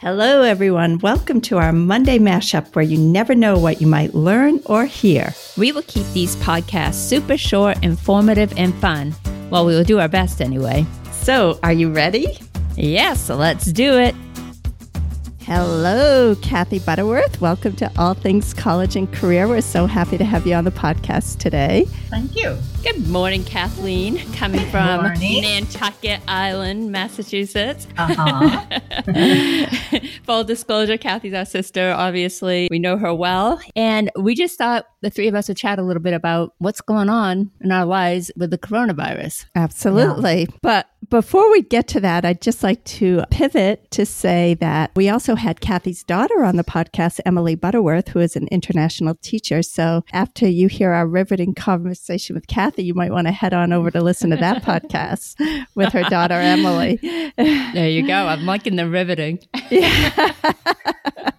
Hello, everyone. Welcome to our Monday mashup where you never know what you might learn or hear. We will keep these podcasts super short, informative, and fun. Well, we will do our best anyway. So, are you ready? Yes, let's do it. Hello, Kathy Butterworth. Welcome to All Things College and Career. We're so happy to have you on the podcast today. Thank you. Good morning, Kathleen, coming from morning. Nantucket Island, Massachusetts. Uh-huh. Full disclosure, Kathy's our sister, obviously. We know her well. And we just thought the three of us would chat a little bit about what's going on in our lives with the coronavirus. Absolutely. But before we get to that, I'd just like to pivot to say that we also had Kathy's daughter on the podcast, Emily Butterworth, who is an international teacher. So after you hear our riveting conversation with Kathy, you might want to head on over to listen to that podcast with her daughter, Emily. There you go. I'm liking the riveting.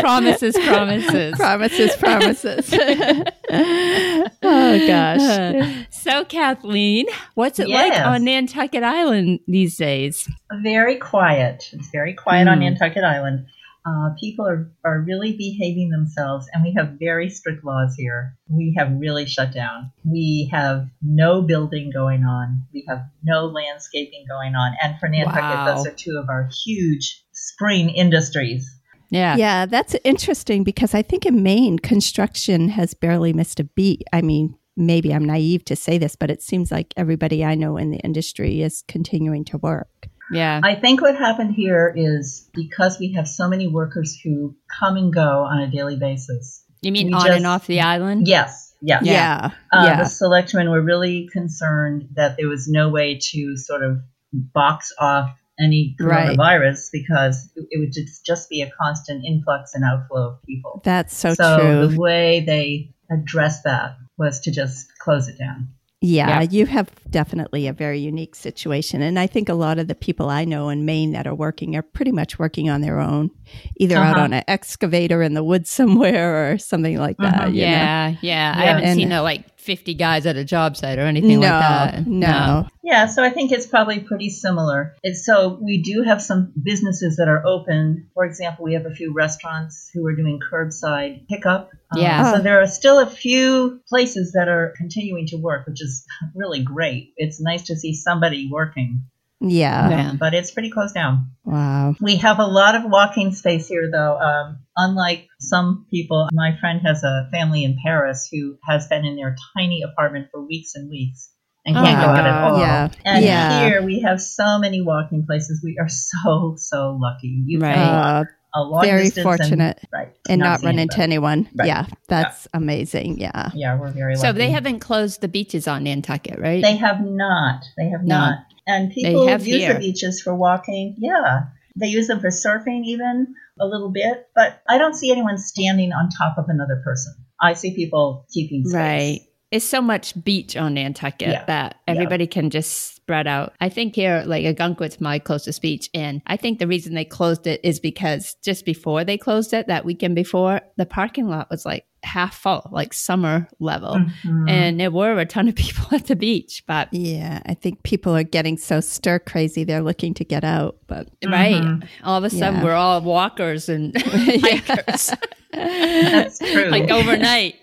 promises, promises. promises, promises. oh, gosh. So, Kathleen, what's it like on Nantucket Island these days? very quiet. It's very quiet on Hmm. Nantucket Island. Uh, people are, are really behaving themselves, and we have very strict laws here. We have really shut down. We have no building going on. We have no landscaping going on. And for Nantucket, Wow. those are two of our huge spring industries. Yeah. Yeah, that's interesting because I think in Maine, construction has barely missed a beat. I mean, maybe I'm naive to say this, but it seems like everybody I know in the industry is continuing to work. Yeah. I think what happened here is because we have so many workers who come and go on a daily basis. You mean we on just- and off the island? Yes, yes. Yeah. Uh, yeah. The selectmen were really concerned that there was no way to sort of box off any Right. coronavirus because it it would just, just be a constant influx and outflow of people. That's so, true. so true. the way they addressed that was to just close it down. Yeah, Yeah. you have definitely a very unique situation. And I think a lot of the people I know in Maine that are working are pretty much working on their own, either out Uh-huh. on an excavator in the woods somewhere or something like that. Uh-huh. you know? Yeah, yeah. I Yeah. haven't And- seen no like 50 guys at a job site or anything no, like that. no. Yeah, so I think it's probably pretty similar. It's, so we do have some businesses that are open. For example, we have a few restaurants who are doing curbside pickup. Um, Yeah. so there are still a few places that are continuing to work, which is really great. It's nice to see somebody working, Yeah. Yeah. but it's pretty closed down. Wow. We have a lot of walking space here, though. Um, unlike some people, my friend has a family in Paris who has been in their tiny apartment for weeks and weeks and Oh can't my go out at all. Yeah. And yeah. here we have so many walking places. We are so so lucky. You Right. can Uh, a long very distance fortunate. and, right, and not see run into anyone. Right. Yeah, that's amazing. Yeah. Yeah, we're very lucky. So they haven't closed the beaches on Nantucket, right? They have not. They have No. not. And people use here. the beaches for walking. Yeah, they use them for surfing even a little bit. But I don't see anyone standing on top of another person. I see people keeping space. Right. It's so much beach on Nantucket Yeah. that everybody can just spread out. I think here, like Ogunquit's my closest beach. And I think the reason they closed it is because just before they closed it, that weekend before, the parking lot was like half full, like summer level. Mhm. And there were a ton of people at the beach, but Yeah. I think people are getting so stir crazy, they're looking to get out. But right, Mhm. all of a sudden Yeah. we're all walkers and hikers, That's true. like overnight.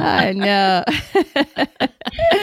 I know.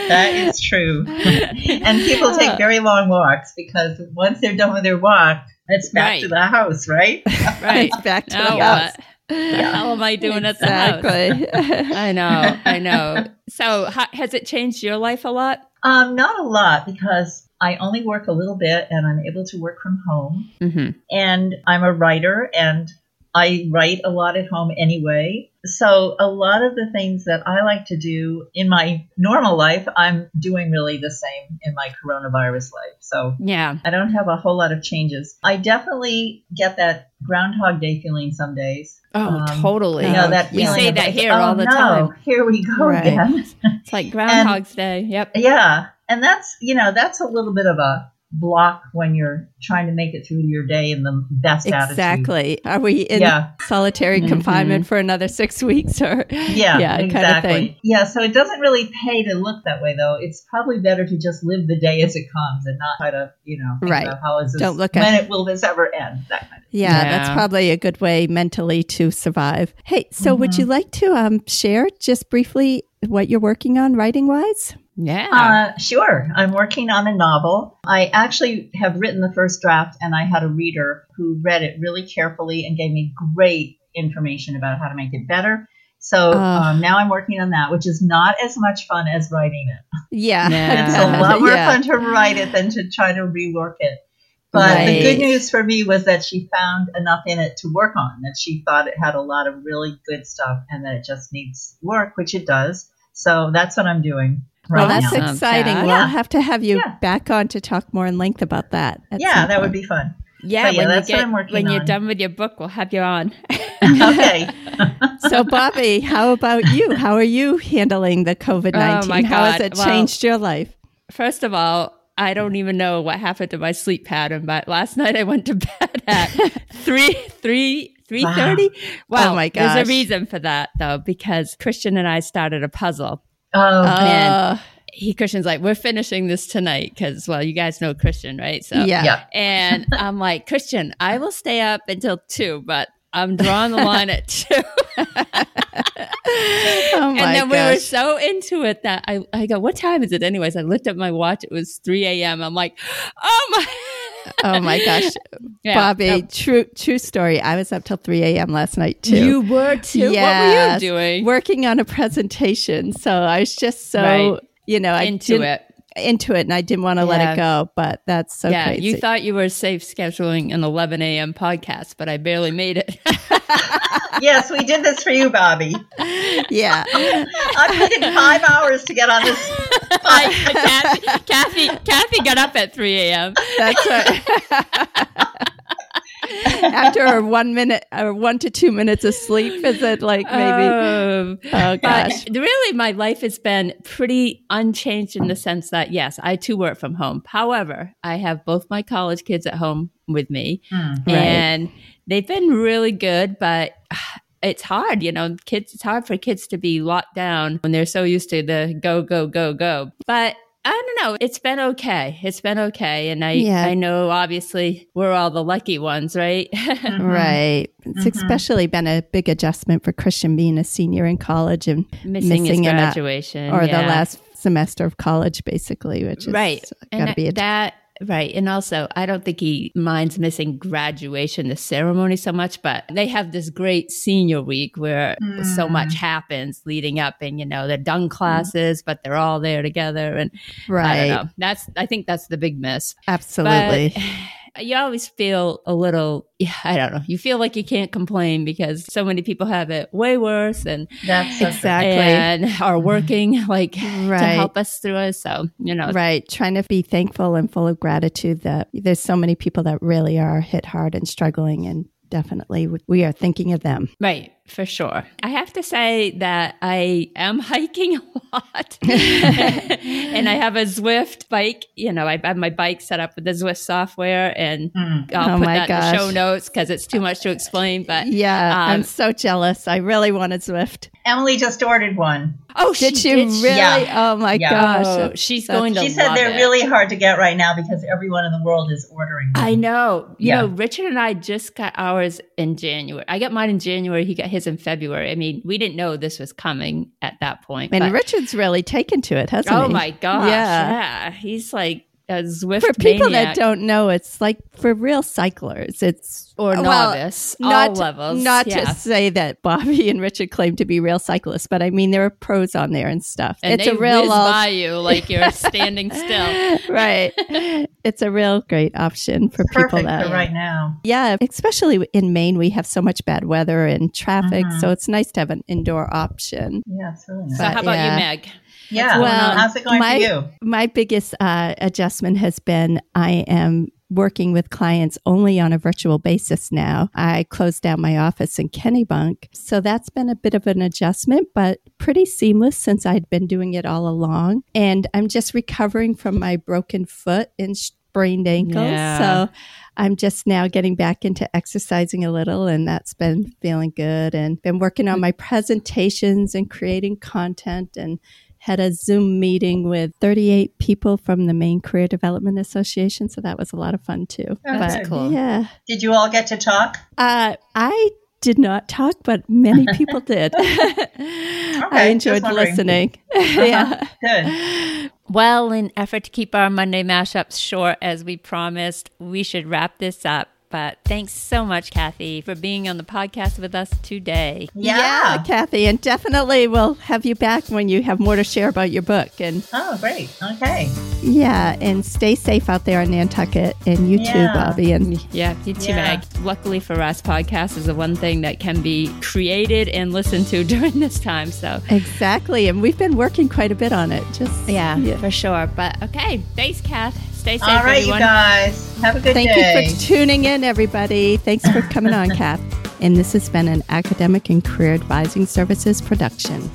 That is true. and people take very long walks because once they're done with their walk, it's back Right. to the house, right? right. It's back to Now the house. what? The hell am I doing at the house? Exactly. I know, I know. So, ha- has it changed your life a lot? Um, not a lot because I only work a little bit and I'm able to work from home. Mm-hmm. And I'm a writer and I write a lot at home anyway. So a lot of the things that I like to do in my normal life, I'm doing really the same in my coronavirus life. So Yeah. I don't have a whole lot of changes. I definitely get that Groundhog Day feeling some days. Oh, Um, totally. You know that We say that like, here oh, all the no, time. Here we go Right. again. It's like Groundhog's Day. Yep. Yeah, and that's you know that's a little bit of a block when you're trying to make it through your day in the best attitude. Exactly. Are we in Yeah. solitary Mhm. confinement for another six weeks or Yeah, Yeah, kind of exactly. thing. Yeah, so it doesn't really pay to look that way, though. It's probably better to just live the day as it comes and not try to, you know, think Right. about how is this, Don't look when at- it will this ever end? That kind of. Yeah, that's probably a good way mentally to survive. Hey, so would Mhm. you like to um, share just briefly what you're working on writing wise? Yeah. Uh, sure. I'm working on a novel. I actually have written the first draft, and I had a reader who read it really carefully and gave me great information about how to make it better. So Ah. um, now I'm working on that, which is not as much fun as writing it. Yeah. Yeah. It's a lot more Yeah. fun to write it than to try to rework it. But the good news for me was that she found enough in it to work on, that she thought it had a lot of really good stuff and that it just needs work, which it does. So that's what I'm doing right Well, that's now. Exciting. Kat. We'll Yeah. have to have you Yeah. back on to talk more in length about that. yeah, that would be fun. yeah, yeah, when you that's what get I'm working when you're on. done with your book, we'll have you on. okay. So, Bobby, how about you? How are you handling the COVID Oh, 19? my How has God. it Well- changed your life? First of all, I don't even know what happened to my sleep pattern, but last night I went to bed at three three three thirty. Well, Oh my there's a reason for that though, because Christian and I started a puzzle. Oh, man. Uh, He Christian's like, we're finishing this tonight because well, you guys know Christian, right? So yeah. yeah. And I'm like, Christian, I will stay up until two, but I'm drawing the line at two. Oh my and then we were so into it that I, I go, what time is it anyways? I looked at my watch. It was 3 a.m. I'm like, oh my. Oh my gosh. Yeah. Bobby, true true story. I was up till 3 a.m. last night too. You were too. Yes. What were you doing? working on a presentation. So I was just so, Right. you know, I into didn't- it. Into it, and I didn't want to let it go, but that's so yeah, crazy. you thought you were safe scheduling an 11 a.m. podcast, but I barely made it. Yes, we did this for you, Bobby. yeah. I'm taking five hours to get on this. I, Kathy, Kathy, Kathy got up at 3 a.m. That's right. After a one minute or one to two minutes of sleep, is it like maybe? Um, oh gosh. But really, my life has been pretty unchanged in the sense that, yes, I too work from home. However, I have both my college kids at home with me, Hmm. Right. and they've been really good, but it's hard, you know, kids, it's hard for kids to be locked down when they're so used to the go, go, go, go. But I don't know. It's been okay. It's been okay. And I, Yeah. I know obviously we're all the lucky ones, right? Mhm. Right. It's Mhm. especially been a big adjustment for Christian being a senior in college and Missing, Missing an- graduation. or yeah. the last semester of college, basically, which is right got to and be a that right and also i don't think he minds missing graduation the ceremony so much but they have this great senior week where so Mm. much happens leading up and you know they're done classes but they're all there together and i right. don't know that's i think that's the big miss Absolutely. but you always feel a little yeah, i don't know you feel like you can't complain because so many people have it way worse and That's. Exactly. and are mm-hmm. working like to help us through it so you know Right. Trying to be thankful and full of gratitude that there's so many people that really are hit hard and struggling. And definitely we are thinking of them. Right, for sure. I have to say that I am hiking a lot. and I have a Zwift bike. You know, I have my bike set up with the Zwift software and Mm. I'll Oh put my that in the show notes because it's too much to explain. But Yeah. Um, I'm so jealous. I really wanted Zwift. Emily just ordered one. oh, Did she you did, really? Yeah. Oh my Yeah. gosh. Oh, she's That's- going to She said love they're it. really hard to get right now because everyone in the world is ordering them. I know. You Yeah. know, Richard and I just got ours in January. I got mine in January. He got his in February. I mean, we didn't know this was coming at that point. and but- Richard's really taken to it, hasn't Oh he? Oh my gosh! Yeah. Yeah, he's like a Zwift For people maniac that don't know, it's like for real cyclers. It's or well, novice, not all levels. Not yeah. to say that Bobby and Richard claim to be real cyclists, but I mean there are pros on there and stuff. and it's they a real whiz old- by you like you're standing still. right. It's a real great option for people that for right now. Yeah, especially in Maine, we have so much bad weather and traffic, Mhm. so it's nice to have an indoor option. Yeah, really nice. So how about yeah. you, Meg? Yeah. Well, how's it going my- for you? My biggest uh, adjustment has been I am working with clients only on a virtual basis now. I closed down my office in Kennebunk. So that's been a bit of an adjustment, but pretty seamless since I'd been doing it all along. And I'm just recovering from my broken foot and sprained ankle. Yeah. So I'm just now getting back into exercising a little, and that's been feeling good. And been working on my presentations and creating content and had a Zoom meeting with 38 people from the Maine Career Development Association. So that was a lot of fun too. That's good. cool. Yeah. Did you all get to talk? Uh, I did not talk, but many people did. I enjoyed listening. Uh-huh. yeah. Good. Well, in effort to keep our Monday mashups short as we promised, we should wrap this up. But thanks so much, Kathy, for being on the podcast with us today. Yeah. Kathy, and definitely we'll have you back when you have more to share about your book. And Oh, great. Okay. yeah, and stay safe out there in Nantucket, and you too, Bobby. And Yeah, you too, Yeah. Meg. Luckily for us, podcast is the one thing that can be created and listened to during this time. So, exactly, and we've been working quite a bit on it. Just yeah, for sure. But okay, thanks, Kath. Stay safe, All right, everyone. you guys. Have a good Thank day. Thank you for tuning in, everybody. Thanks for coming on, Kath. And this has been an academic and career advising services production.